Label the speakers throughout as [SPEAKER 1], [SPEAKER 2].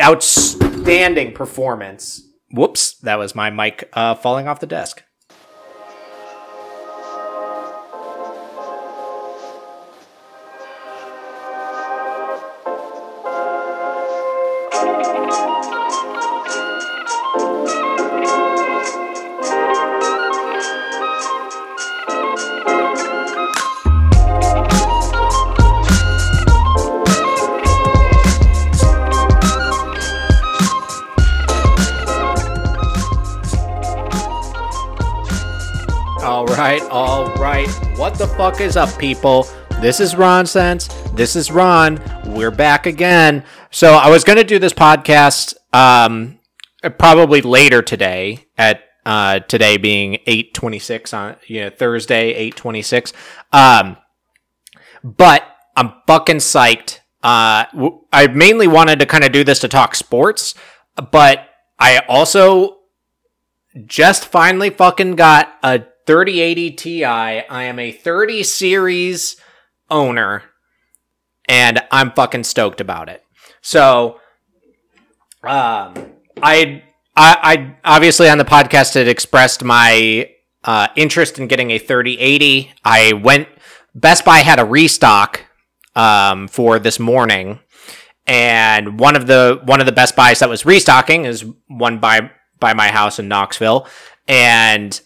[SPEAKER 1] outstanding performance. Whoops, that was my mic uh, falling off the desk. Fuck is up, people? This is Ron Sense. This is Ron. We're back again. So I was gonna do this podcast um probably later today at uh today being eight twenty six on you know Thursday eight twenty six. Um, but I'm fucking psyched. Uh, I mainly wanted to kind of do this to talk sports, but I also just finally fucking got a 3080 Ti. I am a 30 series owner and I'm fucking stoked about it. So, um, I, I, I obviously on the podcast had expressed my uh, interest in getting a 3080. I went, Best Buy had a restock um, for this morning, and one of the one of the Best Buys that was restocking is one by by my house in Knoxville, and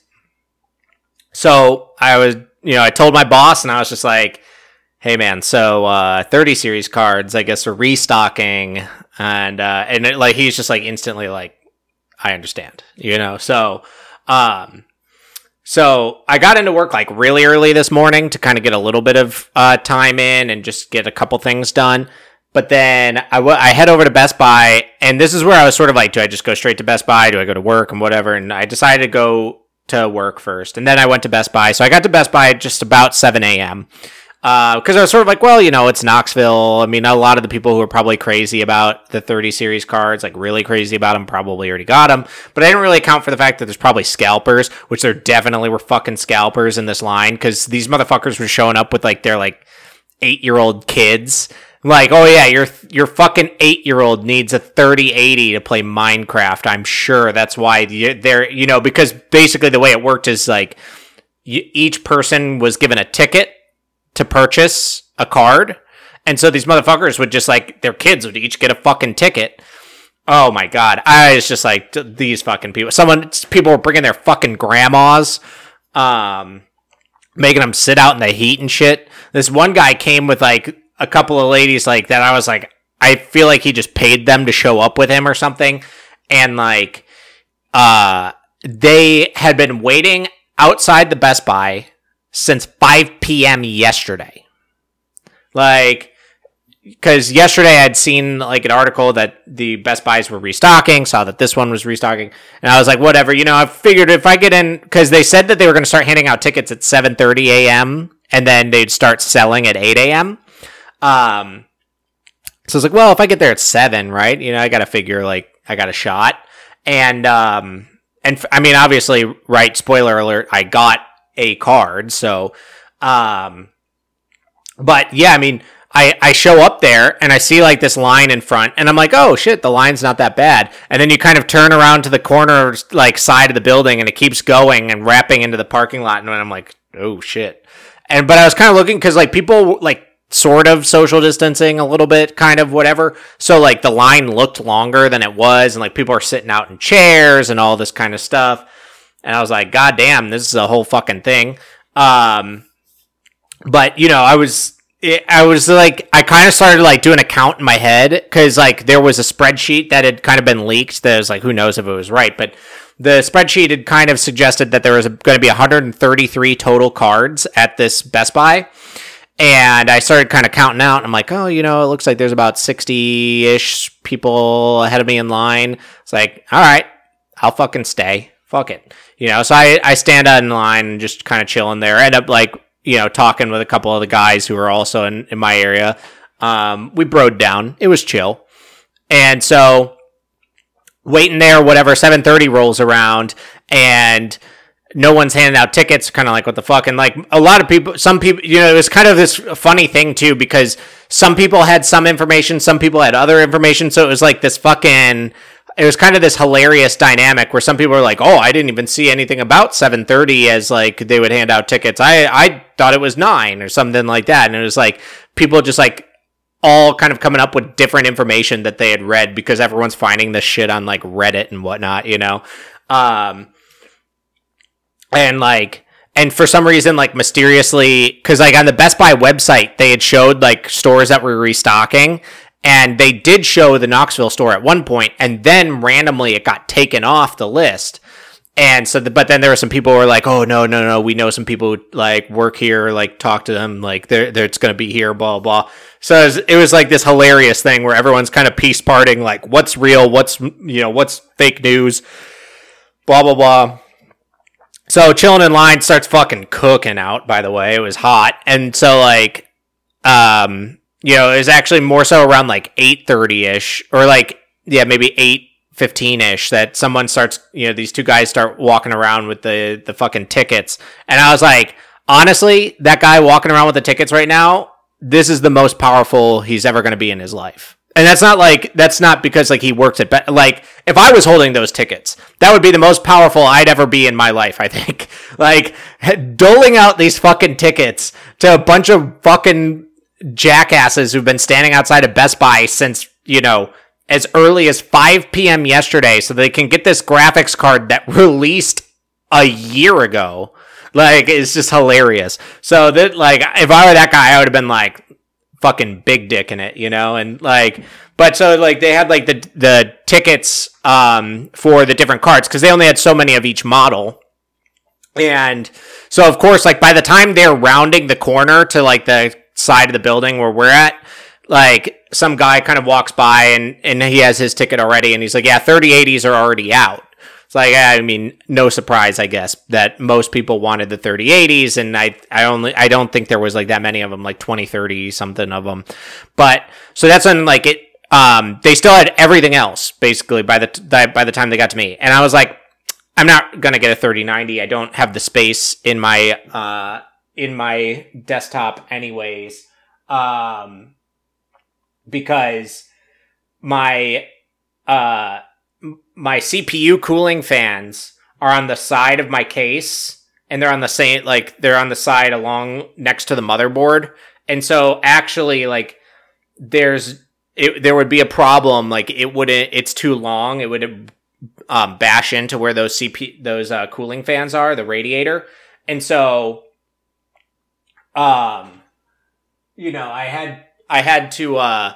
[SPEAKER 1] so I was, you know, I told my boss, and I was just like, "Hey, man, so uh, 30 series cards, I guess, are restocking," and uh, and it, like he's just like instantly like, "I understand," you know. So, um, so I got into work like really early this morning to kind of get a little bit of uh, time in and just get a couple things done. But then I, w- I head over to Best Buy, and this is where I was sort of like, do I just go straight to Best Buy? Do I go to work and whatever? And I decided to go to work first, and then I went to Best Buy. So I got to Best Buy just about 7 a.m. Because uh, I was sort of like, well, you know, it's Knoxville. I mean, a lot of the people who are probably crazy about the 30 series cards, like really crazy about them, probably already got them. But I didn't really account for the fact that there's probably scalpers, which there definitely were fucking scalpers in this line because these motherfuckers were showing up with like their like eight year old kids. Like, oh yeah, your your fucking eight year old needs a thirty eighty to play Minecraft. I'm sure that's why they're you know because basically the way it worked is like each person was given a ticket to purchase a card, and so these motherfuckers would just like their kids would each get a fucking ticket. Oh my god, I was just like these fucking people. Someone people were bringing their fucking grandmas. Um, making them sit out in the heat and shit. This one guy came with like a couple of ladies like that. I was like, I feel like he just paid them to show up with him or something. And like, uh, they had been waiting outside the Best Buy since 5 p.m. yesterday. Like, because yesterday I'd seen like an article that the Best Buys were restocking, saw that this one was restocking, and I was like, whatever, you know. I figured if I get in, because they said that they were going to start handing out tickets at 7:30 a.m. and then they'd start selling at 8 a.m. Um, so I was like, well, if I get there at seven, right? You know, I got to figure like I got a shot, and um, and f- I mean, obviously, right? Spoiler alert: I got a card, so um, but yeah, I mean, I, I show up there and I see like this line in front and I'm like, oh shit, the line's not that bad. And then you kind of turn around to the corner like side of the building and it keeps going and wrapping into the parking lot and I'm like, oh shit. And but I was kind of looking because like people like sort of social distancing a little bit, kind of whatever. So like the line looked longer than it was and like people are sitting out in chairs and all this kind of stuff. And I was like, God damn, this is a whole fucking thing. Um, but you know, I was I was like I kind of started like doing a count in my head because like there was a spreadsheet that had kind of been leaked that was like who knows if it was right, but the spreadsheet had kind of suggested that there was going to be 133 total cards at this Best Buy. And I started kind of counting out. I'm like, oh, you know, it looks like there's about 60 ish people ahead of me in line. It's like, all right, I'll fucking stay. Fuck it. You know, so I, I stand out in line and just kind of chilling there. End up like, you know, talking with a couple of the guys who are also in, in my area. Um, we broed down. It was chill. And so waiting there, whatever, 730 rolls around and no one's handing out tickets, kind of like what the fuck. And like a lot of people, some people, you know, it was kind of this funny thing too because some people had some information, some people had other information. So it was like this fucking, it was kind of this hilarious dynamic where some people were like, "Oh, I didn't even see anything about 7:30 as like they would hand out tickets. I I thought it was 9 or something like that." And it was like people just like all kind of coming up with different information that they had read because everyone's finding this shit on like Reddit and whatnot, you know. Um and like and for some reason like mysteriously because like on the best buy website they had showed like stores that were restocking and they did show the knoxville store at one point and then randomly it got taken off the list. And so the, but then there were some people who were like oh no no no we know some people who like work here like talk to them like they're, they're it's gonna be here blah blah. So it was, it was like this hilarious thing where everyone's kind of piece parting like what's real what's you know what's fake news blah blah blah so chilling in line starts fucking cooking out. By the way, it was hot, and so like, um, you know, it was actually more so around like eight thirty ish, or like yeah, maybe eight fifteen ish that someone starts. You know, these two guys start walking around with the the fucking tickets, and I was like, honestly, that guy walking around with the tickets right now, this is the most powerful he's ever going to be in his life and that's not like that's not because like he works at be- like if I was holding those tickets, that would be the most powerful I'd ever be in my life. I think like doling out these fucking tickets to a bunch of fucking jackasses who've been standing outside of Best Buy since you know as early as 5 p.m. yesterday, so they can get this graphics card that released a year ago. Like it's just hilarious. So that like if I were that guy, I would have been like, fucking big dick in it, you know, and like, but so like they had like the the tickets um for the different carts because they only had so many of each model, and so of course like by the time they're rounding the corner to like the side of the building where we're at, like some guy kind of walks by and and he has his ticket already, and he's like, yeah, thirty eighties are already out. It's like I mean, no surprise, I guess, that most people wanted the 3080s, and I I only I don't think there was like that many of them, like 20, 30 something of them. But so that's when like it. Um, they still had everything else basically by the by the time they got to me, and I was like, I'm not gonna get a 3090. I don't have the space in my uh in my desktop anyways. Um, because my uh my CPU cooling fans are on the side of my case and they're on the same like they're on the side along next to the motherboard. And so actually like there's it, there would be a problem like it wouldn't it's too long. It would um, bash into where those CP those uh, cooling fans are, the radiator. And so um you know, I had I had to uh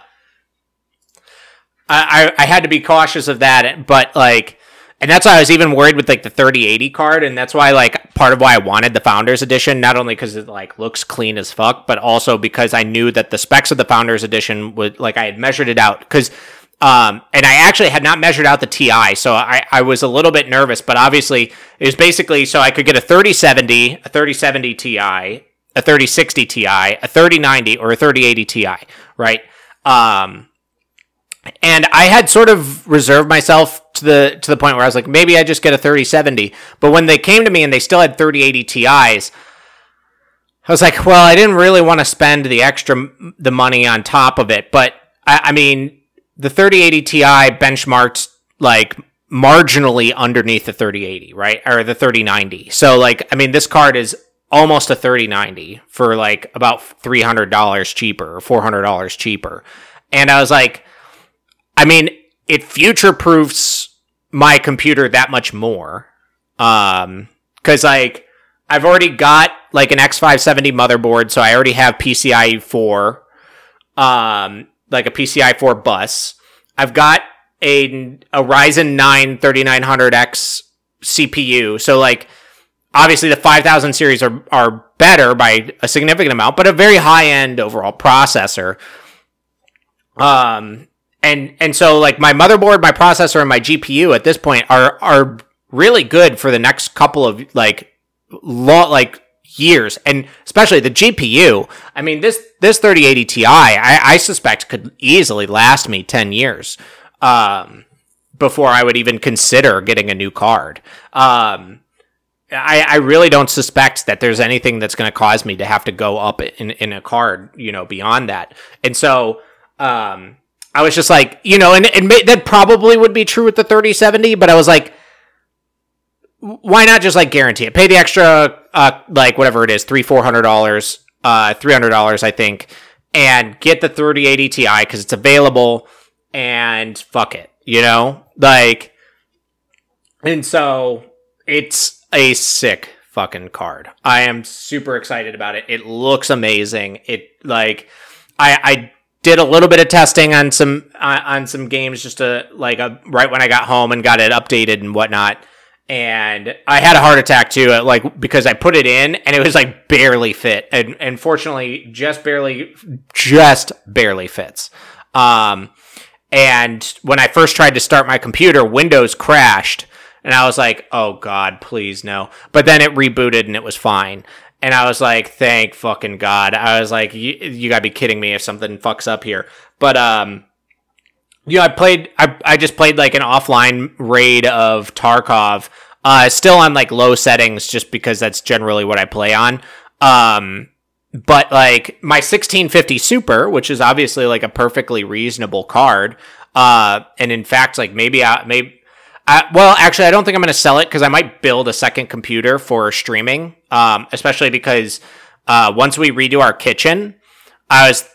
[SPEAKER 1] I, I, had to be cautious of that, but like, and that's why I was even worried with like the 3080 card, and that's why like part of why I wanted the Founders Edition, not only because it like looks clean as fuck, but also because I knew that the specs of the Founders Edition would like I had measured it out because. Um, and I actually had not measured out the TI, so I, I was a little bit nervous, but obviously it was basically so I could get a 3070, a 3070 Ti, a 3060 Ti, a 3090, or a 3080 Ti, right? Um, and I had sort of reserved myself to the to the point where I was like, maybe I just get a 3070. But when they came to me and they still had 3080 Ti's, I was like, well, I didn't really want to spend the extra the money on top of it. But I, I mean, the 3080 Ti benchmarked like marginally underneath the 3080, right, or the 3090. So like, I mean, this card is almost a 3090 for like about $300 cheaper or $400 cheaper. And I was like, I mean, it future proofs my computer that much more. Um, cause like I've already got like an X570 motherboard, so I already have PCIe 4, um, like a PCIe 4 bus. I've got a, a Ryzen 9 3900X CPU. So like, obviously the 5000 series are, are better by a significant amount, but a very high end overall processor. Um, and and so like my motherboard, my processor, and my GPU at this point are are really good for the next couple of like lot like years, and especially the GPU. I mean this this 3080 Ti, I, I suspect could easily last me 10 years. Um, before I would even consider getting a new card. Um, I, I really don't suspect that there's anything that's going to cause me to have to go up in, in a card, you know, beyond that. And so, um, I was just like, you know, and, and that probably would be true with the 3070, but I was like, why not just like guarantee it? Pay the extra, uh, like whatever it is, three, four hundred dollars, uh, three hundred dollars, I think, and get the 3080 Ti because it's available and fuck it, you know, like, and so it's a sick fucking card. I am super excited about it. It looks amazing. It like, I, I did a little bit of testing on some uh, on some games just to like a, right when I got home and got it updated and whatnot. And I had a heart attack too, uh, like because I put it in and it was like barely fit, and and fortunately just barely, just barely fits. Um, and when I first tried to start my computer, Windows crashed, and I was like, "Oh God, please no!" But then it rebooted and it was fine. And I was like, thank fucking God. I was like, you, gotta be kidding me if something fucks up here. But, um, you know, I played, I, I just played like an offline raid of Tarkov, uh, still on like low settings just because that's generally what I play on. Um, but like my 1650 Super, which is obviously like a perfectly reasonable card, uh, and in fact, like maybe I, maybe, Well, actually, I don't think I'm going to sell it because I might build a second computer for streaming, um, especially because uh, once we redo our kitchen, I was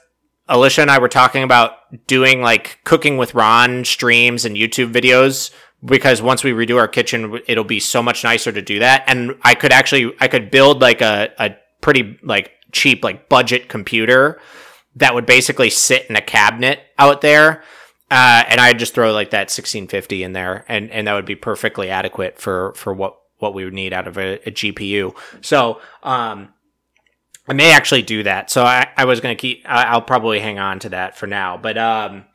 [SPEAKER 1] Alicia and I were talking about doing like cooking with Ron streams and YouTube videos because once we redo our kitchen, it'll be so much nicer to do that. And I could actually I could build like a, a pretty like cheap like budget computer that would basically sit in a cabinet out there uh, and I'd just throw like that 1650 in there, and, and that would be perfectly adequate for, for what, what we would need out of a, a GPU. So, um, I may actually do that. So I, I was going to keep, I, will probably hang on to that for now, but, um,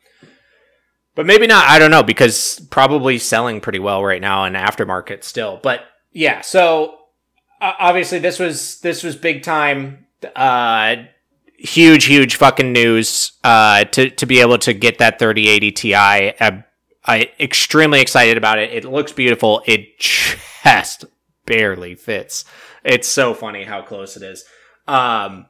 [SPEAKER 1] but maybe not. I don't know because probably selling pretty well right now in aftermarket still. But yeah, so uh, obviously this was this was big time. Uh, huge, huge fucking news uh, to to be able to get that 3080 Ti. I, I extremely excited about it. It looks beautiful. It just barely fits. It's so funny how close it is. Um,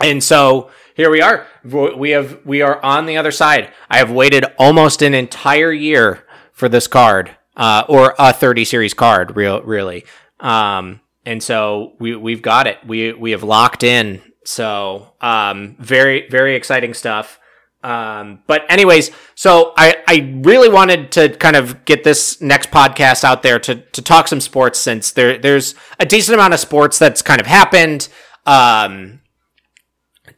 [SPEAKER 1] and so here we are. We have we are on the other side. I have waited almost an entire year for this card, uh, or a 30 series card, real really. Um, and so we we've got it. We we have locked in so, um, very, very exciting stuff. Um, but anyways, so I, I really wanted to kind of get this next podcast out there to, to talk some sports since there, there's a decent amount of sports that's kind of happened, um,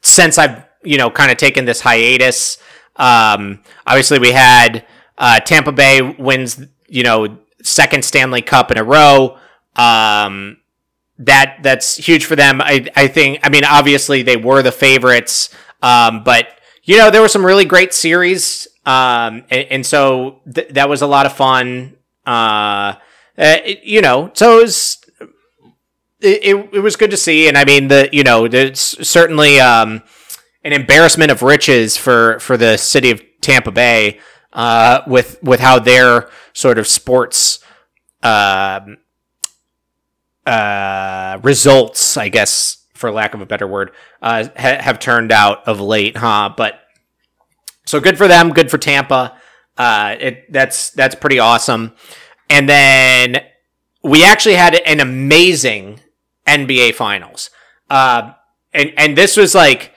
[SPEAKER 1] since I've, you know, kind of taken this hiatus. Um, obviously we had, uh, Tampa Bay wins, you know, second Stanley Cup in a row. Um, that that's huge for them. I I think. I mean, obviously they were the favorites, um, but you know there were some really great series, um, and, and so th- that was a lot of fun. Uh, uh it, you know, so it was. It, it, it, was good to see, and I mean the you know it's certainly um, an embarrassment of riches for for the city of Tampa Bay uh, with with how their sort of sports um, uh, results, I guess, for lack of a better word, uh, ha- have turned out of late, huh? But so good for them, good for Tampa. Uh, it that's that's pretty awesome. And then we actually had an amazing NBA Finals, uh, and and this was like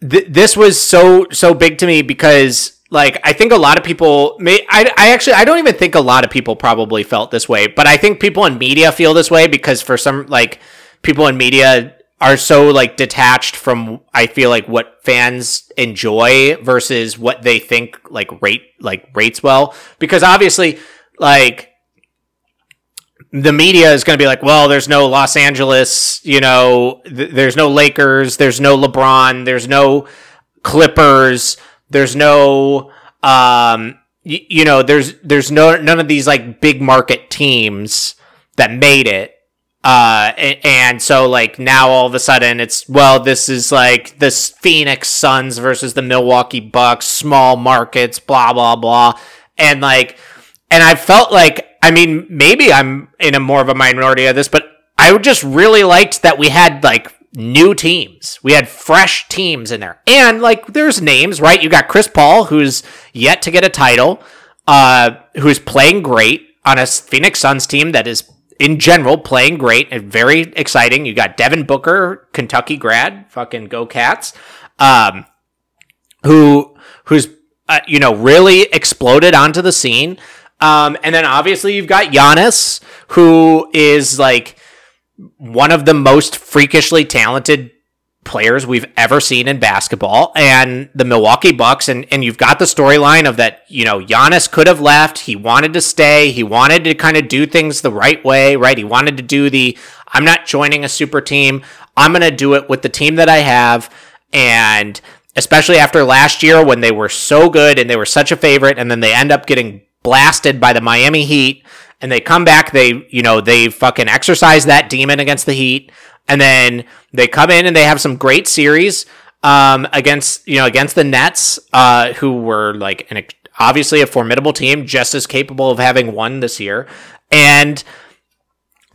[SPEAKER 1] th- this was so so big to me because like I think a lot of people may I, I actually I don't even think a lot of people probably felt this way, but I think people in media feel this way because for some like people in media are so like detached from I feel like what fans enjoy versus what they think like rate like rates well. Because obviously like the media is going to be like, well, there's no Los Angeles, you know, th- there's no Lakers, there's no LeBron, there's no Clippers, there's no, um, y- you know, there's there's no none of these like big market teams that made it. Uh, and, and so like now all of a sudden it's well this is like the Phoenix Suns versus the Milwaukee Bucks, small markets, blah blah blah, and like, and I felt like I mean, maybe I'm in a more of a minority of this, but I just really liked that we had like new teams. We had fresh teams in there. And like there's names, right? You got Chris Paul, who's yet to get a title, uh, who's playing great on a Phoenix Suns team that is in general playing great and very exciting. You got Devin Booker, Kentucky grad, fucking go cats, um, who who's uh, you know really exploded onto the scene. Um, and then obviously you've got Giannis, who is like one of the most freakishly talented players we've ever seen in basketball and the Milwaukee Bucks and and you've got the storyline of that you know Giannis could have left he wanted to stay he wanted to kind of do things the right way right? He wanted to do the I'm not joining a super team I'm going to do it with the team that I have and especially after last year when they were so good and they were such a favorite and then they end up getting blasted by the Miami Heat and they come back. They, you know, they fucking exercise that demon against the Heat, and then they come in and they have some great series um, against, you know, against the Nets, uh, who were like an obviously a formidable team, just as capable of having won this year, and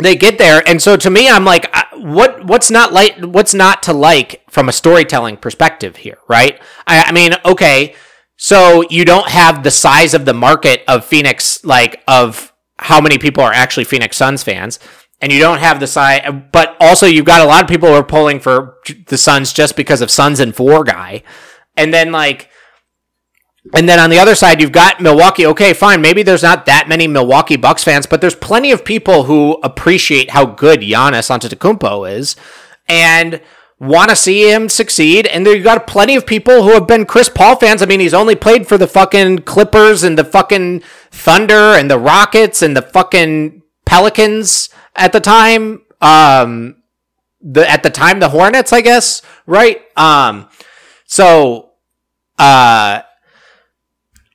[SPEAKER 1] they get there and so to me i'm like uh, what what's not like what's not to like from a storytelling perspective here right I, I, mean okay so you don't have the size of the market of phoenix like of how many people are actually Phoenix Suns fans. And you don't have the side, but also you've got a lot of people who are pulling for the Suns just because of Suns and four guy. And then like, and then on the other side, you've got Milwaukee. Okay, fine. Maybe there's not that many Milwaukee Bucks fans, but there's plenty of people who appreciate how good Giannis Antetokounmpo is. And want to see him succeed. And there you got plenty of people who have been Chris Paul fans. I mean, he's only played for the fucking Clippers and the fucking Thunder and the Rockets and the fucking Pelicans at the time. Um, the at the time the Hornets, I guess, right? Um, so, uh,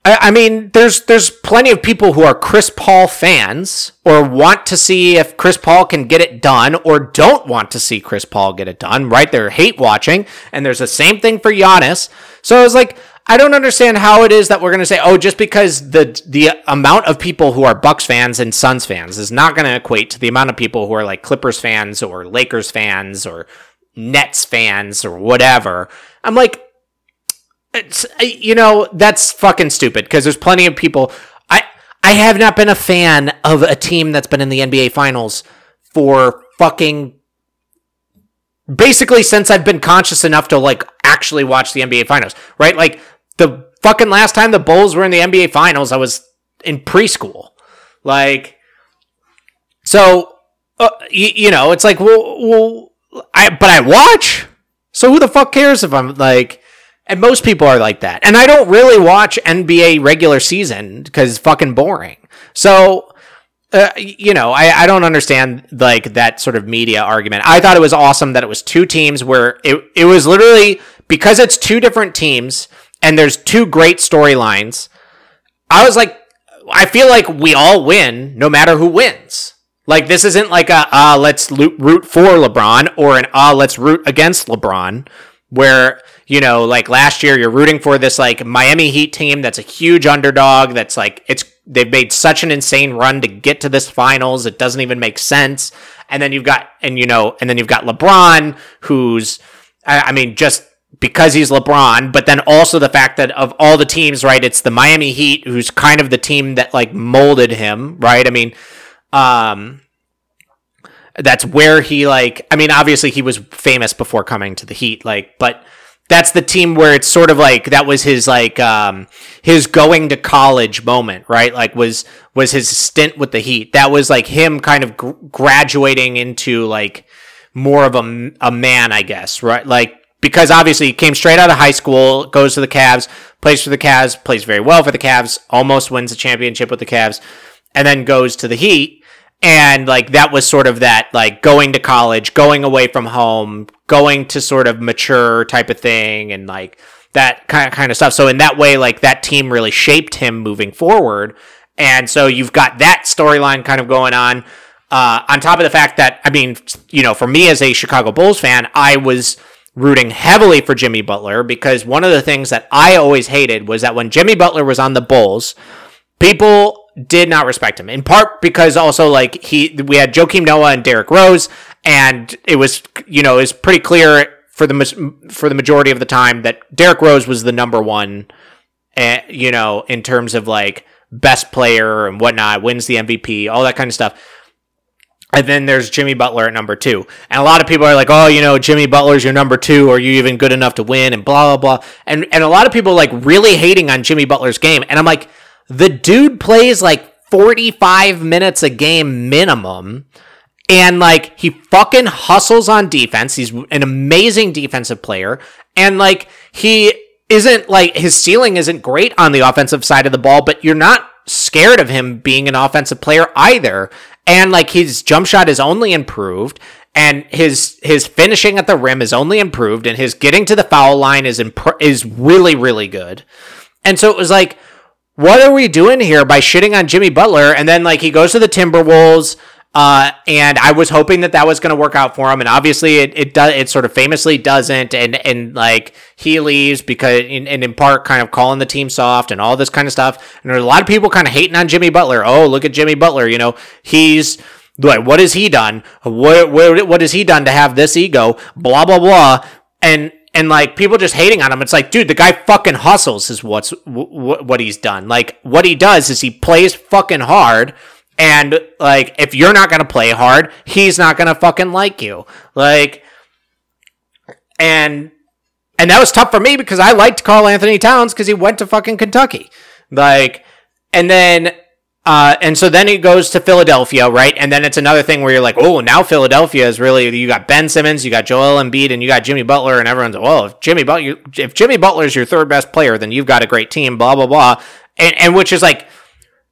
[SPEAKER 1] I, mean, there's there's plenty of people who are Chris Paul fans or want to see if Chris Paul can get it done or don't want to see Chris Paul get it done, right? They're hate watching, and there's the same thing for Giannis. So I was like, I don't understand how it is that we're going to say, oh, just because the the amount of people who are Bucks fans and Suns fans is not going to equate to the amount of people who are like Clippers fans or Lakers fans or Nets fans or whatever. I'm like, it's, you know, that's fucking stupid because there's plenty of people. I I have not been a fan of a team that's been in the NBA Finals for fucking basically since I've been conscious enough to like actually watch the NBA Finals, right? Like the fucking last time the Bulls were in the NBA Finals, I was in preschool. Like, so uh, you, you know, it's like, well, well, I but I watch. So who the fuck cares if I'm like and most people are like that. And I don't really watch NBA regular season because it's fucking boring. So, uh, you know, I, I don't understand like that sort of media argument. I thought it was awesome that it was two teams where it, it was literally because it's two different teams and there's two great storylines. I was like, I feel like we all win no matter who wins. Like this isn't like a uh, let's root for LeBron or an uh, let's root against LeBron where you know, like last year, you're rooting for this like Miami Heat team that's a huge underdog. That's like it's they've made such an insane run to get to this finals. It doesn't even make sense. And then you've got and you know, and then you've got LeBron, who's I, I mean, just because he's LeBron, but then also the fact that of all the teams, right, it's the Miami Heat who's kind of the team that like molded him, right? I mean, um, that's where he like I mean obviously he was famous before coming to the Heat like but that's the team where it's sort of like that was his like um his going to college moment right? Like was was his stint with the heat. That was like him kind of gr- graduating into like more of a, a man i guess right? Like because obviously he came straight out of high school goes to the Cavs plays for the Cavs plays very well for the Cavs almost wins the championship with the Cavs and then goes to the heat. And like that was sort of that like going to college going away from home going to sort of mature type of thing and like that kind of kind of stuff. So in that way like that team really shaped him moving forward. And so you've got that storyline kind of going on uh, on top of the fact that i mean you know for me as a chicago bulls fan i was rooting heavily for jimmy butler because one of the things that i always hated was that when jimmy butler was on the bulls people did not respect him in part because also like he we had Joakim Noah and Derrick Rose and it was you know it was pretty clear for the for the majority of the time that Derrick Rose was the number one uh, you know in terms of like best player and whatnot wins the MVP all that kind of stuff and then there's Jimmy Butler at number two. And a lot of people are like, oh, you know, Jimmy Butler's your number two. Are you even good enough to win? And blah, blah, blah. And, and a lot of people like really hating on Jimmy Butler's game. And I'm like, the dude plays like 45 minutes a game minimum. And like, he fucking hustles on defense. He's an amazing defensive player. And like, he isn't like, his ceiling isn't great on the offensive side of the ball, but you're not scared of him being an offensive player either and like his jump shot is only improved and his his finishing at the rim is only improved and his getting to the foul line is imp- is really really good. And so it was like what are we doing here by shitting on Jimmy Butler and then like he goes to the Timberwolves uh, and I was hoping that that was going to work out for him, and obviously it it does. It sort of famously doesn't, and and like he leaves because, in, and in part, kind of calling the team soft and all this kind of stuff. And there's a lot of people kind of hating on Jimmy Butler. Oh, look at Jimmy Butler. You know, he's like, what has he done? What what what has he done to have this ego? Blah blah blah. And and like people just hating on him. It's like, dude, the guy fucking hustles is what's w- what he's done. Like what he does is he plays fucking hard and like, if you're not gonna play hard, he's not gonna fucking like you. Like, and and that was tough for me because I liked Karl-Anthony Towns because he went to fucking Kentucky. Like, and then uh, and so then he goes to Philadelphia, right? And then it's another thing where you're like, oh, now Philadelphia is really you got Ben Simmons, you got Joel Embiid, and you got Jimmy Butler, and everyone's well, if Jimmy Butler, if Jimmy Butler is your third best player, then you've got a great team, blah blah blah, and and which is like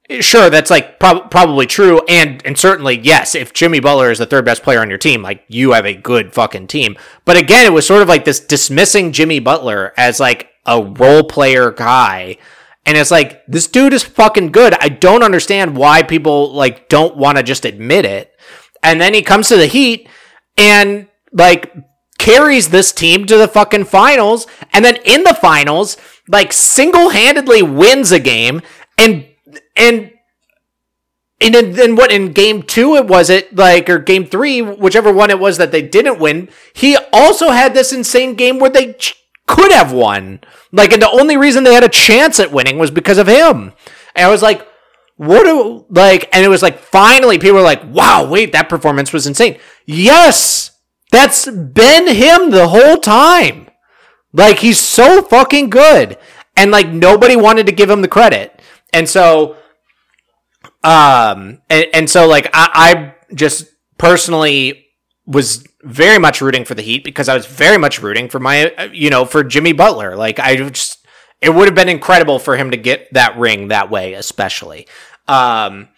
[SPEAKER 1] Sure, that's like prob- probably true, and and certainly yes. If Jimmy Butler is the third best player on your team, like you have a good fucking team. But again, it was sort of like this dismissing Jimmy Butler as like a role player guy, and it's like this dude is fucking good. I don't understand why people like don't want to just admit it. And then he comes to the Heat and like carries this team to the fucking finals, and then in the finals, like single handedly wins a game and and and then, what in game two it was it like or game three whichever one it was that they didn't win he also had this insane game where they ch- could have won. Like and the only reason they had a chance at winning was because of him. And i was like what do like and it was like finally people were like wow wait that performance was insane. Yes that's been him the whole time. Like he's so fucking good. And like nobody wanted to give him the credit. And so um, and, and so like I, I just personally was very much rooting for the Heat because I was very much rooting for my, you know, for Jimmy Butler. Like I just, it would have been incredible for him to get that ring that way, especially. Um,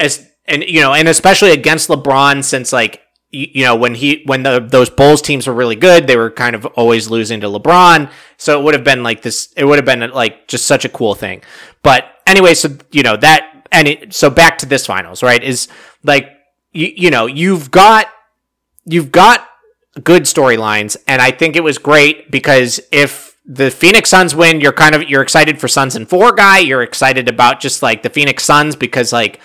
[SPEAKER 1] as and you know, and especially against LeBron, since like you, know when he when the those Bulls teams were really good, they were kind of always losing to LeBron. So it would have been like this. It would have been like just such a cool thing. But anyway, so you know that and it, so back to this finals, right? Is like you you know you've got you've got good storylines, and I think it was great because if the Phoenix Suns win, you're kind of you're excited for Suns and four guy. You're excited about just like the Phoenix Suns because like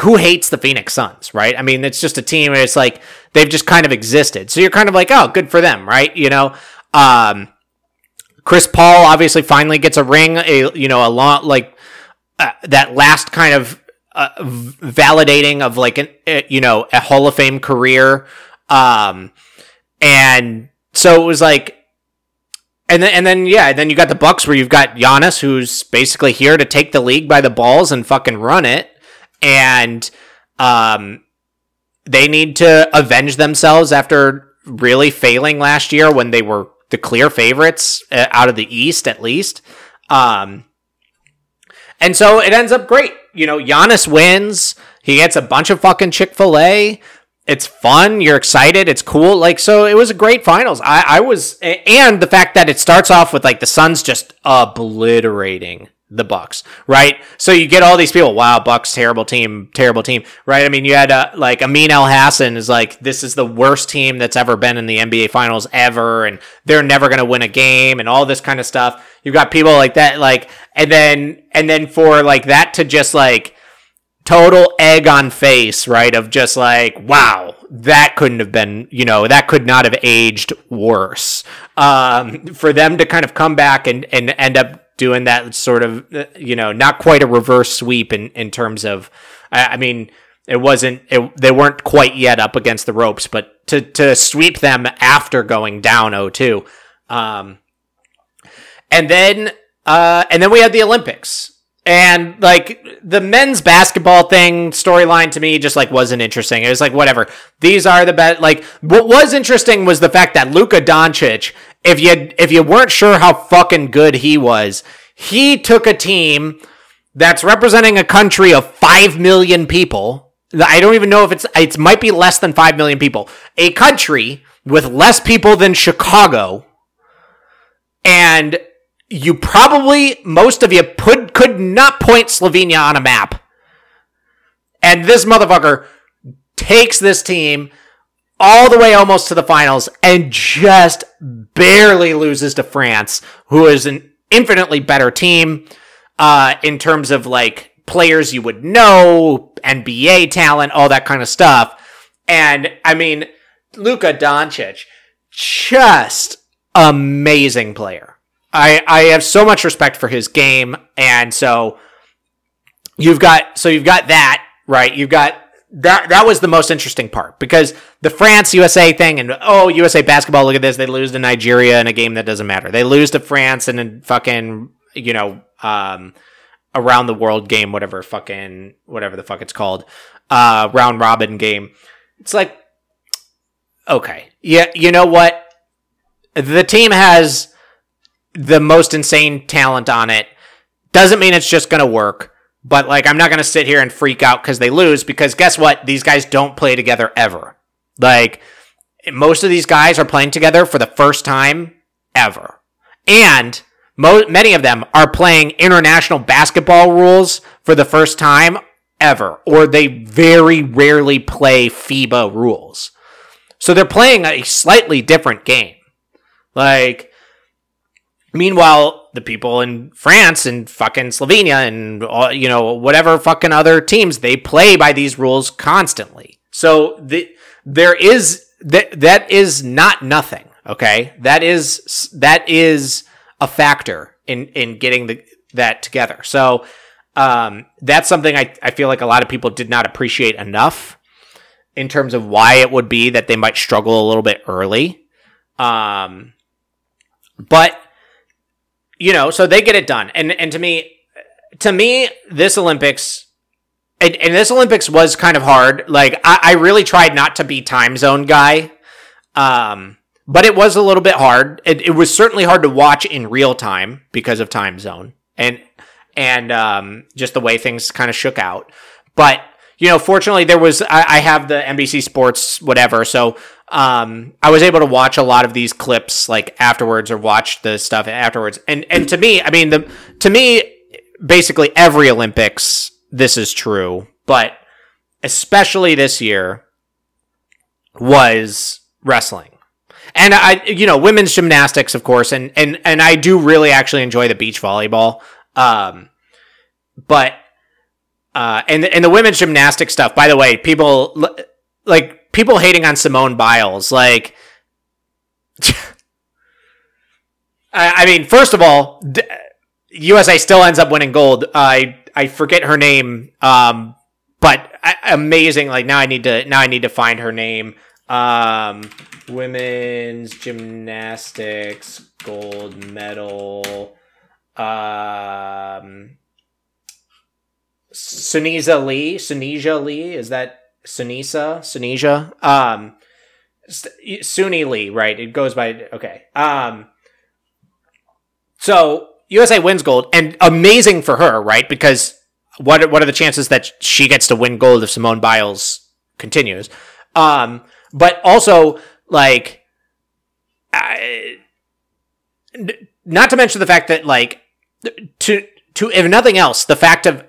[SPEAKER 1] who hates the Phoenix Suns, right? I mean, it's just a team. It's like they've just kind of existed. So you're kind of like, oh, good for them, right? You know, um, Chris Paul obviously finally gets a ring. A you know a lot like uh, that last kind of uh, validating of like an uh, you know a Hall of Fame career, um, and so it was like, and then and then yeah, then you got the Bucks where you've got Giannis who's basically here to take the league by the balls and fucking run it, and um, they need to avenge themselves after really failing last year when they were the clear favorites uh, out of the East at least. Um, and so it ends up great. You know, Giannis wins. He gets a bunch of fucking Chick fil A. It's fun. You're excited. It's cool. Like, so it was a great finals. I, I was, and the fact that it starts off with like the Suns just obliterating the Bucks, right? So you get all these people, wow, Bucks terrible team, terrible team, right? I mean, you had uh, like Amin Elhassan is like this is the worst team that's ever been in the NBA finals ever and they're never going to win a game and all this kind of stuff. You've got people like that like and then and then for like that to just like total egg on face, right? Of just like, wow, that couldn't have been, you know, that could not have aged worse. Um, for them to kind of come back and, and end up doing that sort of, uh, you know, not quite a reverse sweep in, in terms of, I, I mean, it wasn't, it, they weren't quite yet up against the ropes, but to, to sweep them after going down 0-2. Um, and then, uh, and then we had the Olympics. And like the men's basketball thing storyline to me just like wasn't interesting. It was like whatever. These are the best. Like what was interesting was the fact that Luka Doncic if you if you weren't sure how fucking good he was, he took a team that's representing a country of 5 million people. I don't even know if it's it might be less than 5 million people. A country with less people than Chicago. And you probably most of you put, could not point Slovenia on a map. And this motherfucker takes this team all the way almost to the finals and just barely loses to France, who is an infinitely better team uh, in terms of like players you would know, NBA talent, all that kind of stuff. And I mean, Luka Doncic, just amazing player. I, I have so much respect for his game. And so you've got, so you've got that, right? You've got that that was the most interesting part because the France USA thing and oh USA basketball look at this. They lose to Nigeria in a game that doesn't matter. They lose to France in a fucking you know um around the world game whatever fucking whatever the fuck it's called uh round robin game. It's like okay. Yeah you know what? The team has the most insane talent on it. Doesn't mean it's just gonna work but like, I'm not gonna sit here and freak out because they lose. Because guess what? These guys don't play together ever. Like, most of these guys are playing together for the first time ever, and mo- many of them are playing international basketball rules for the first time ever, or they very rarely play FIBA rules. So they're playing a slightly different game. Like, meanwhile, the people in France and fucking Slovenia and all, you know whatever fucking other teams they play by these rules constantly. So the, there is that that is not nothing. Okay, that is that is a factor in in getting the that together. So um, that's something I I feel like a lot of people did not appreciate enough in terms of why it would be that they might struggle a little bit early. Um, but you know, so they get it done. And and to me, to me, this Olympics and, and this Olympics was kind of hard. Like I, I really tried not to be time zone guy. Um, but it was a little bit hard. It, it was certainly hard to watch in real time because of time zone and and um, just the way things kind of shook out. But you know, fortunately, there was I, I have the NBC Sports whatever, so um, I was able to watch a lot of these clips like afterwards or watch the stuff afterwards. And and to me, I mean, the to me, basically every Olympics this is true, but especially this year was wrestling. And I, you know, women's gymnastics, of course, and and and I do really actually enjoy the beach volleyball. Um, but uh, and and the women's gymnastic stuff. By the way, people like people hating on Simone Biles. Like, I, I, mean, first of all, D- USA still ends up winning gold. I I forget her name, um, but amazing. Like now, I need to now I need to find her name. Um, women's gymnastics gold medal. Um, Sunisa Lee, Sunisia Lee, is that Sunisa? Sunisia? Um, Suni Lee, right? It goes by, okay. Um, so USA wins gold and amazing for her, right? Because what, what are the chances that she gets to win gold if Simone Biles continues? Um, but also like, I, not to mention the fact that like to to if nothing else, the fact of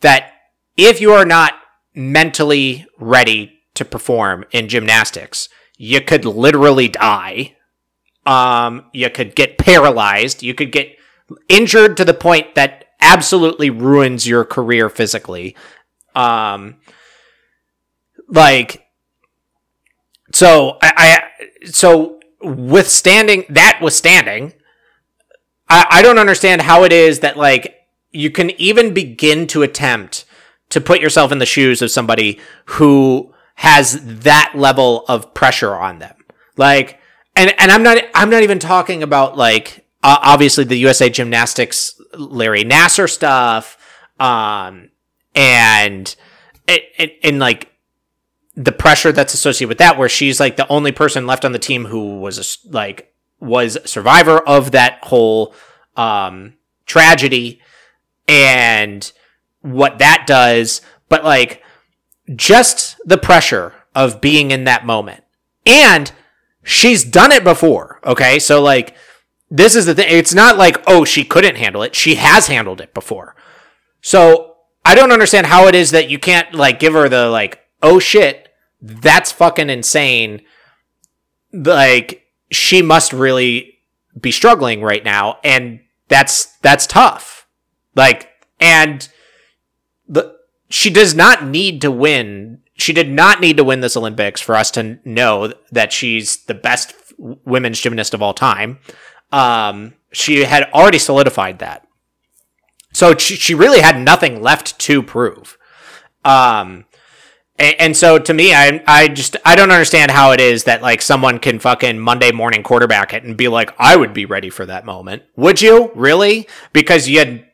[SPEAKER 1] that if you are not mentally ready to perform in gymnastics, you could literally die. Um, you could get paralyzed. You could get injured to the point that absolutely ruins your career physically. Um, like, so I, I so withstanding that withstanding, I, I don't understand how it is that like you can even begin to attempt to put yourself in the shoes of somebody who has that level of pressure on them. Like, and and I'm not I'm not even talking about like uh, obviously the USA Gymnastics Larry Nassar stuff, um, and and, and like the pressure that's associated with that, where she's like the only person left on the team who was a, like was a survivor of that whole um, tragedy, and what that does, but like just the pressure of being in that moment, and she's done it before. Okay, so like this is the thing. It's not like oh she couldn't handle it; she has handled it before. So I don't understand how it is that you can't like give her the like oh shit that's fucking insane. Like she must really be struggling right now and that's that's tough. Like and the she does not need to win. She did not need to win this Olympics for us to know that she's the best women's gymnast of all time. Um, she had already solidified that. So she, she really had nothing left to prove. Um, and, and, so to me, I I just I don't understand how it is that like someone can fucking Monday morning quarterback it and be like, I would be ready for that moment. Would you really? Because you had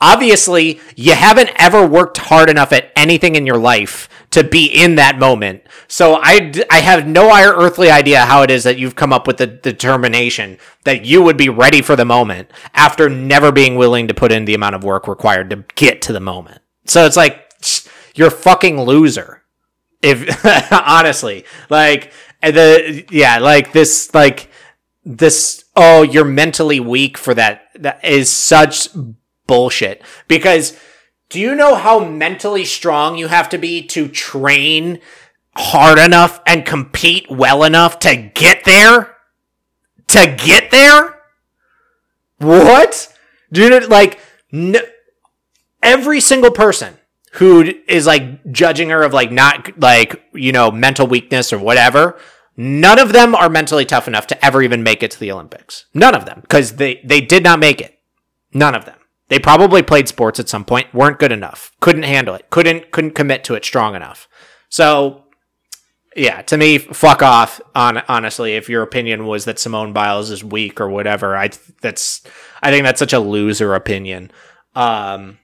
[SPEAKER 1] obviously you haven't ever worked hard enough at anything in your life to be in that moment. So I, I have no earthly idea how it is that you've come up with the determination that you would be ready for the moment after never being willing to put in the amount of work required to get to the moment. So it's like you're a fucking loser. If honestly, like the yeah, like this like this oh, you're mentally weak for that that is such bullshit because do you know how mentally strong you have to be to train hard enough and compete well enough to get there? To get there? What? Dude, like, every single person who is like judging her of like not like, you know, mental weakness or whatever, none of them are mentally tough enough to ever even make it to the Olympics. None of them, because they, they did not make it. None of them. They probably played sports at some point, weren't good enough, couldn't handle it, couldn't couldn't commit to it strong enough. So, yeah, to me, fuck off. On honestly, if your opinion was that Simone Biles is weak or whatever, I that's I think that's such a loser opinion. Um,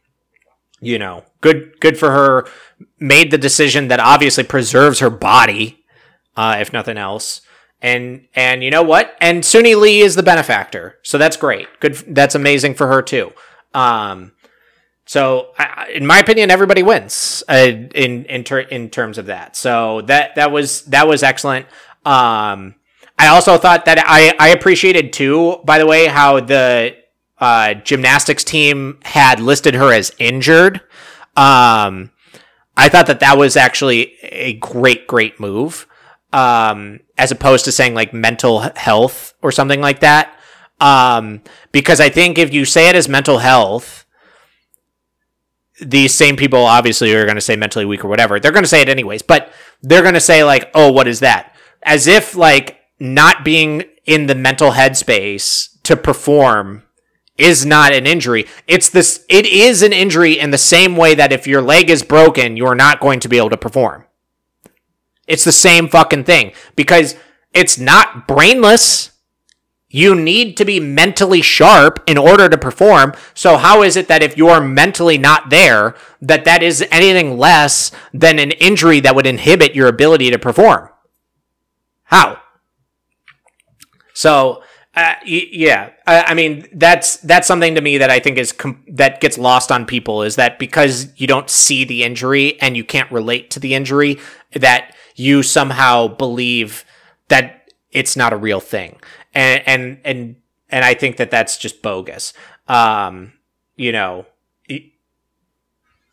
[SPEAKER 1] you know, good good for her. Made the decision that obviously preserves her body, uh, if nothing else. And and you know what? And Suni Lee is the benefactor, so that's great. Good, that's amazing for her too. Um, so, I, in my opinion, everybody wins uh, in in ter- in terms of that. So that that was that was excellent. Um, I also thought that I I appreciated too. By the way, how the uh, gymnastics team had listed her as injured. Um, I thought that that was actually a great great move. Um, as opposed to saying like mental health or something like that. Um, because I think if you say it as mental health, these same people obviously are going to say mentally weak or whatever. They're going to say it anyways, but they're going to say like, "Oh, what is that?" As if like not being in the mental headspace to perform is not an injury. It's this it is an injury in the same way that if your leg is broken, you're not going to be able to perform. It's the same fucking thing because it's not brainless. You need to be mentally sharp in order to perform. So how is it that if you're mentally not there, that that is anything less than an injury that would inhibit your ability to perform? How? So, uh, yeah, I, I, mean that's that's something to me that I think is com- that gets lost on people is that because you don't see the injury and you can't relate to the injury, that you somehow believe that it's not a real thing and and and and I think that that's just bogus. Um, you know, it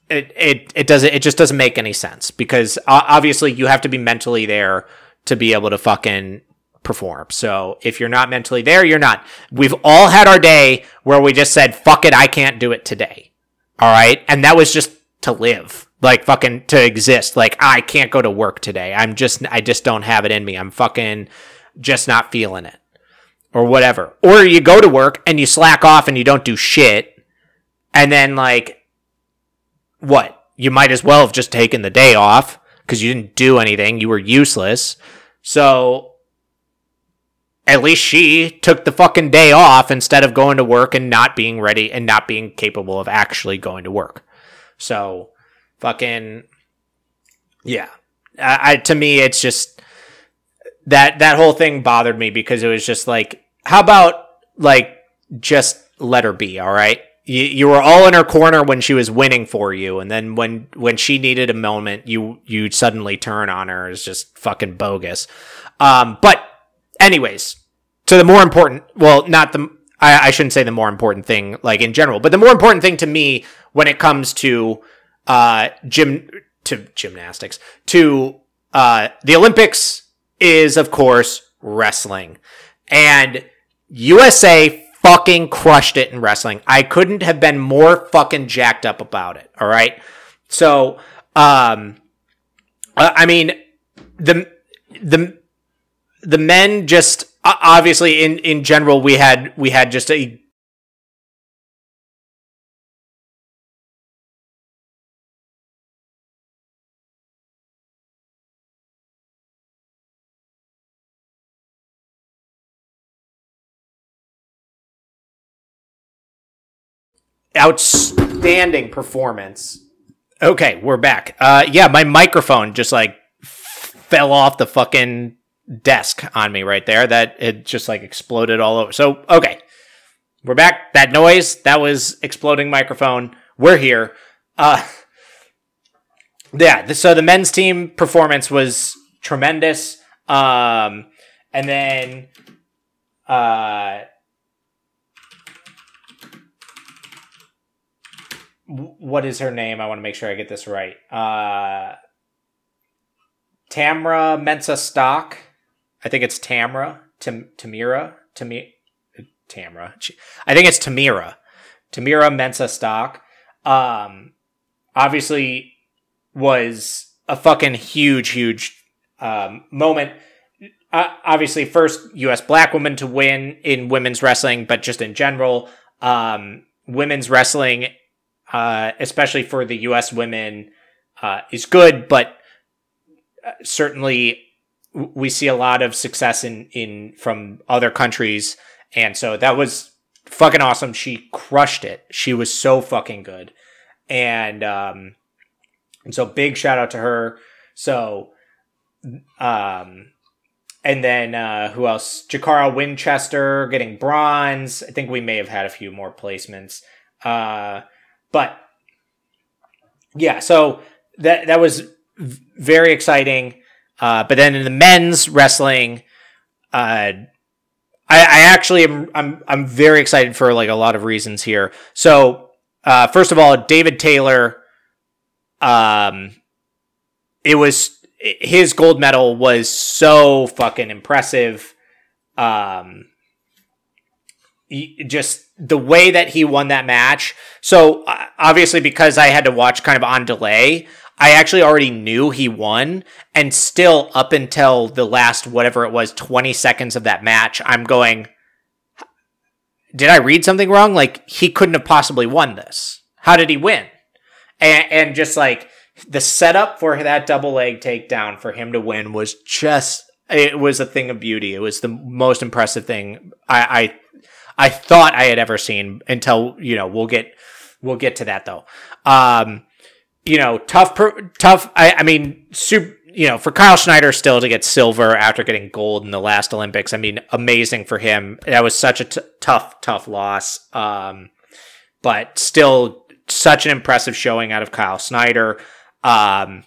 [SPEAKER 1] it it doesn't it just doesn't make any sense because obviously you have to be mentally there to be able to fucking perform. So if you're not mentally there, you're not. We've all had our day where we just said, fuck it, I can't do it today. All right. And that was just to live, like fucking to exist. Like, I can't go to work today. I'm just, I just don't have it in me. I'm fucking just not feeling it or whatever. Or you go to work and you slack off and you don't do shit. And then, like, what? You might as well have just taken the day off because you didn't do anything. You were useless. So at least she took the fucking day off instead of going to work and not being ready and not being capable of actually going to work. So, fucking, yeah. I, I to me, it's just that that whole thing bothered me because it was just like, how about like just let her be, all right? You, you were all in her corner when she was winning for you, and then when when she needed a moment, you you suddenly turn on her is just fucking bogus. Um, but anyways, to the more important, well, not the, I, I shouldn't say the more important thing, like in general, but the more important thing to me when it comes to, uh, gym, to gymnastics, to, uh, the Olympics is, of course, wrestling. And USA fucking crushed it in wrestling. I couldn't have been more fucking jacked up about it. All right. So, um, I mean, the, the, the men just obviously in in general we had we had just a outstanding performance. Okay, we're back. Uh yeah, my microphone just like fell off the fucking desk on me right there that it just like exploded all over. So, okay. We're back. That noise, that was exploding microphone. We're here. Uh yeah, so the men's team performance was tremendous. Um and then uh what is her name? I want to make sure I get this right. Uh Tamra Mensah-Stock I think it's Tamra, Tam, Tamira, Tami, Tamra. I think it's Tamira, Tamira Mensah-Stock. Um, obviously was a fucking huge, huge um, moment. Uh, obviously, first U.S. black woman to win in women's wrestling, but just in general, um, women's wrestling, uh, especially for the U.S. women, uh, is good, but uh, certainly we see a lot of success in in from other countries, and so that was fucking awesome. She crushed it. She was so fucking good, and um, and so big shout out to her. So, um, and then uh, who else? Jacarra Winchester getting bronze. I think we may have had a few more placements, uh, but yeah. So that that was very exciting. Uh, but then in the men's wrestling, uh, I, I, actually am I'm I'm very excited for like a lot of reasons here. So uh, first of all, David Taylor, um, it was his gold medal was so fucking impressive. Um, just the way that he won that match. So uh, obviously, because I had to watch kind of on delay, I actually already knew he won, and still up until the last whatever it was, twenty seconds of that match, I'm going. Did I read something wrong? Like he couldn't have possibly won this. How did he win? And, and just like the setup for that double leg takedown for him to win was just it was a thing of beauty. It was the most impressive thing I I, I thought I had ever seen until you know we'll get we'll get to that though. Um, you know, tough, tough. I, I mean, super, you know, for Kyle Snyder still to get silver after getting gold in the last Olympics. I mean, amazing for him. That was such a t- tough, tough loss. Um, but still such an impressive showing out of Kyle Snyder. Um,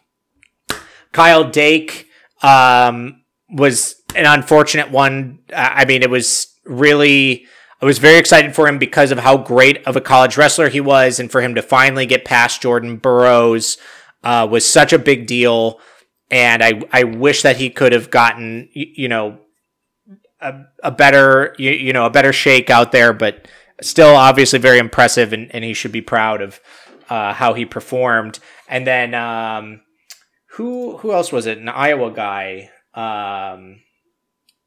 [SPEAKER 1] Kyle Dake, um, was an unfortunate one. I mean, it was really, I was very excited for him because of how great of a college wrestler he was, and for him to finally get past Jordan Burroughs uh, was such a big deal. And I, I wish that he could have gotten, you, know, a, a better, you, you, know, a better shake out there, but still obviously very impressive, and, and he should be proud of uh, how he performed. And then um, who who else was it? An Iowa guy. Um,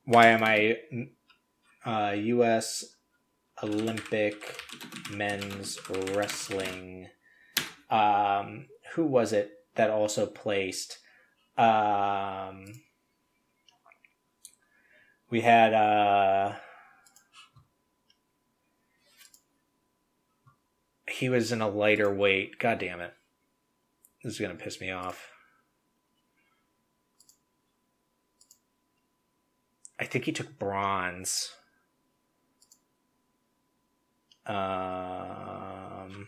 [SPEAKER 1] why am I uh, U.S. Olympic men's wrestling? Um, who was it that also placed? Um, we had uh, he was in a lighter weight. God damn it! This is gonna piss me off. I think he took bronze. Um,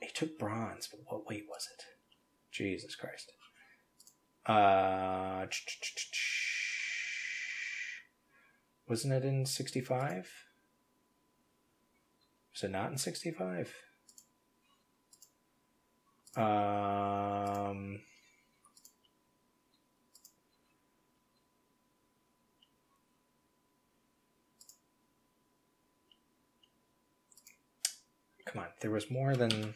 [SPEAKER 1] he took bronze, but what weight was it? Jesus Christ. Uh, wasn't it in 65? Was it not in 65? Um, come on, there was more than.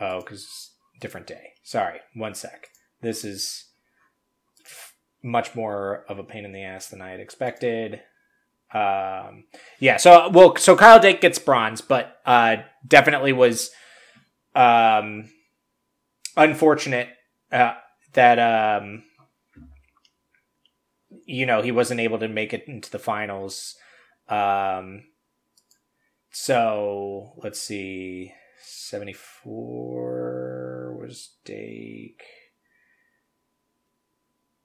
[SPEAKER 1] Oh, because different day. Sorry, one sec. This is much more of a pain in the ass than I had expected. Um, yeah, so well, so Kyle Dake gets bronze, but uh, definitely was um, unfortunate uh, that um, you know he wasn't able to make it into the finals. Um, so let's see, seventy four was Dake.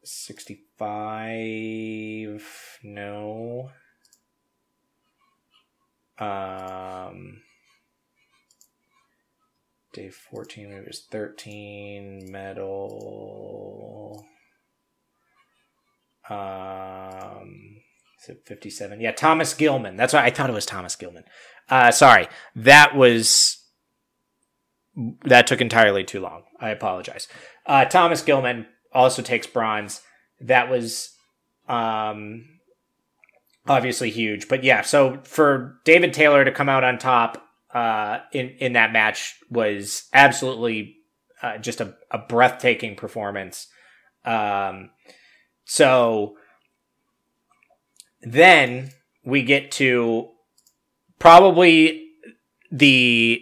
[SPEAKER 1] 65 no um, day 14, it was 13 medal. Um, is it 57? Yeah, Thomas Gilman. That's why I thought it was Thomas Gilman. Uh, sorry, that was that took entirely too long. I apologize. Uh, Thomas Gilman also takes bronze. That was um, obviously huge. But yeah, so for David Taylor to come out on top uh, in in that match was absolutely uh, just a, a breathtaking performance. Um, so then we get to probably the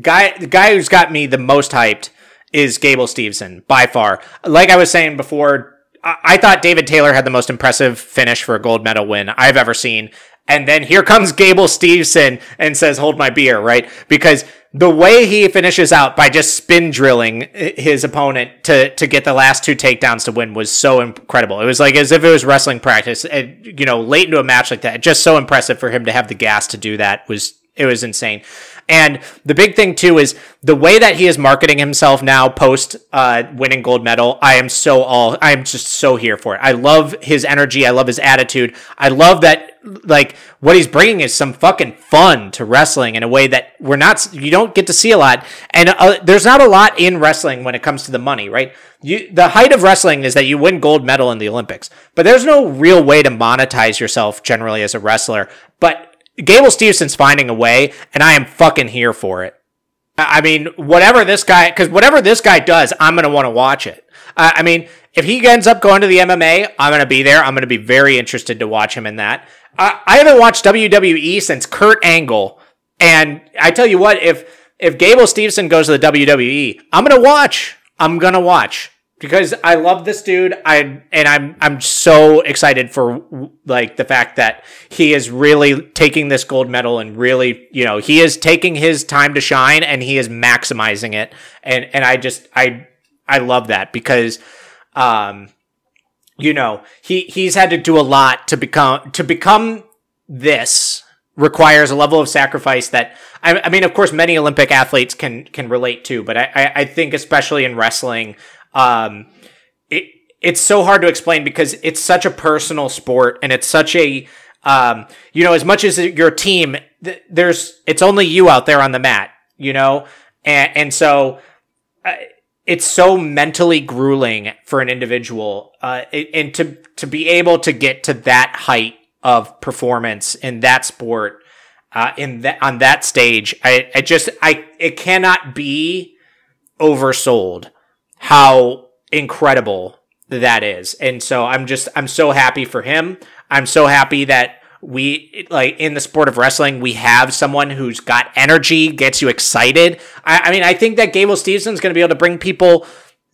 [SPEAKER 1] guy the guy who's got me the most hyped is Gable Steveson by far. Like I was saying before, I thought David Taylor had the most impressive finish for a gold medal win I've ever seen. And then here comes Gable Steveson and says, hold my beer, right? Because the way he finishes out by just spin drilling his opponent to, to get the last two takedowns to win was so incredible. It was like as if it was wrestling practice. And, you know, late into a match like that, just so impressive for him to have the gas to do that was it was insane. And the big thing too is the way that he is marketing himself now post uh, winning gold medal. I am so all I am just so here for it. I love his energy. I love his attitude. I love that like what he's bringing is some fucking fun to wrestling in a way that we're not you don't get to see a lot. And uh, there's not a lot in wrestling when it comes to the money, right? You the height of wrestling is that you win gold medal in the Olympics, but there's no real way to monetize yourself generally as a wrestler. But Gable Steveson's finding a way, and I am fucking here for it. I mean, whatever this guy, because whatever this guy does, I'm going to want to watch it. I mean, if he ends up going to the MMA, I'm going to be there. I'm going to be very interested to watch him in that. I, I haven't watched WWE since Kurt Angle. And I tell you what, if, if Gable Steveson goes to the WWE, I'm going to watch. I'm going to watch because I love this dude. I and I'm I'm so excited for like the fact that he is really taking this gold medal and really, you know, he is taking his time to shine and he is maximizing it. And and I just I I love that because um you know, he he's had to do a lot to become to become this requires a level of sacrifice that I, I mean, of course, many Olympic athletes can can relate to, but I, I think especially in wrestling, um, it it's so hard to explain because it's such a personal sport and it's such a um, you know, as much as your team, th- there's it's only you out there on the mat, you know, and and so uh, it's so mentally grueling for an individual, uh, and to to be able to get to that height of performance in that sport, uh, in that on that stage, I, I just I it cannot be oversold how incredible that is. And so I'm just, I'm so happy for him. I'm so happy that we, like, in the sport of wrestling, we have someone who's got energy, gets you excited. I, I mean, I think that Gable Steveson's going to be able to bring people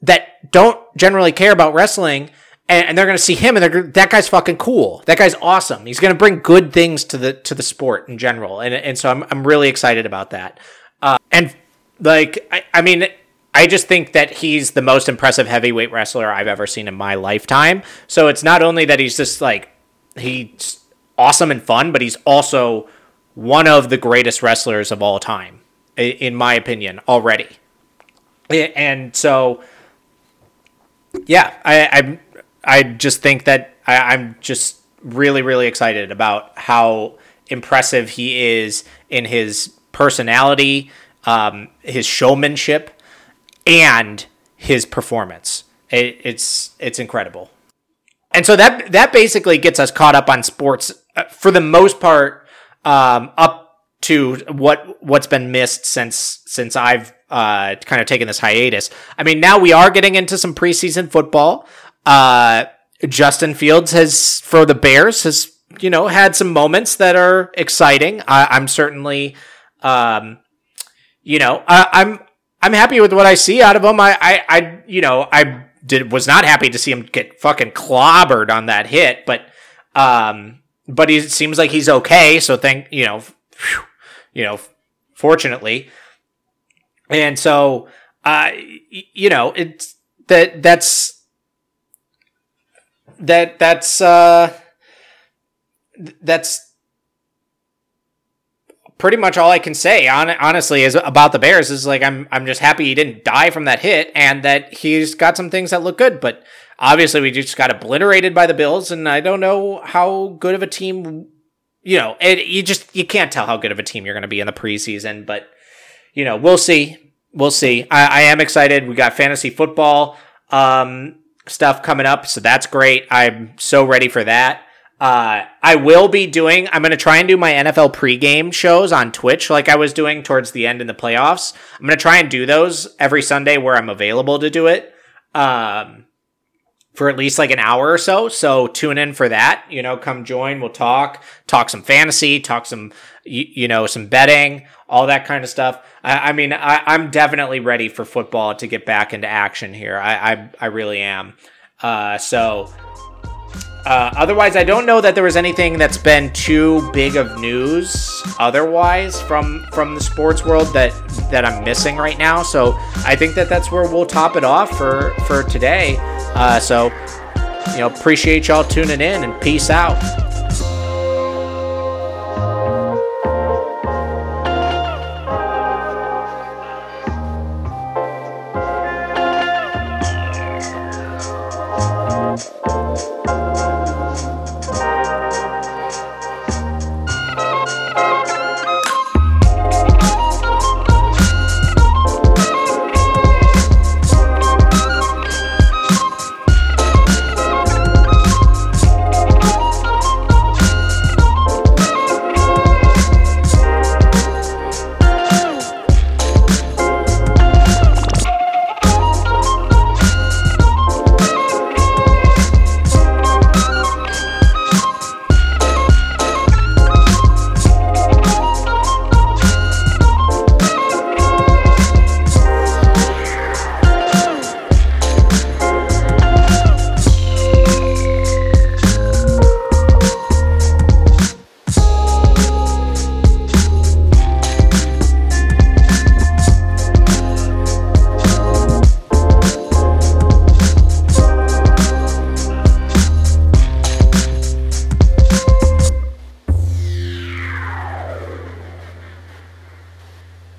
[SPEAKER 1] that don't generally care about wrestling and, and they're going to see him and they're that guy's fucking cool. That guy's awesome. He's going to bring good things to the to the sport in general. And and so I'm I'm really excited about that. Uh, and like I, I mean I just think that he's the most impressive heavyweight wrestler I've ever seen in my lifetime. So it's not only that he's just like he's awesome and fun, but he's also one of the greatest wrestlers of all time, in my opinion, already. And so, yeah, I I, I just think that I, I'm just really really excited about how impressive he is in his personality, um, his showmanship and his performance. It, it's it's incredible. And so that that basically gets us caught up on sports uh, for the most part, um, up to what what's been missed since since I've uh, kind of taken this hiatus. I mean, now we are getting into some preseason football. Uh, Justin Fields has for the Bears has you know had some moments that are exciting. I, am certainly, um, you know, I, I'm I'm happy with what I see out of him. I, I, I, you know, I did was not happy to see him get fucking clobbered on that hit, but, um, but he seems like he's okay. So thank you know, you know, fortunately, and so, uh, you know, it's that that's that that's uh that's pretty much all I can say on honestly is about the Bears is like I'm I'm just happy he didn't die from that hit and that he's got some things that look good, but obviously we just got obliterated by the Bills and I don't know how good of a team you know, it, you just you can't tell how good of a team you're going to be in the preseason, but you know, we'll see. We'll see. I, I am excited. We got fantasy football um, stuff coming up, so that's great. I'm so ready for that. Uh, I will be doing, I'm going to try and do my NFL pregame shows on Twitch like I was doing towards the end in the playoffs. I'm going to try and do those every Sunday where I'm available to do it. Um, for at least like an hour or so. So tune in for that. You know, come join. We'll talk, talk some fantasy, talk some, you, you know, some betting, all that kind of stuff. I, I mean, I, am definitely ready for football to get back into action here. I, I, I really am. Uh, so uh, otherwise, I don't know that there was anything that's been too big of news otherwise from from the sports world that that I'm missing right now. So I think that that's where we'll top it off for for today. Uh, so you know, appreciate y'all tuning in and peace out.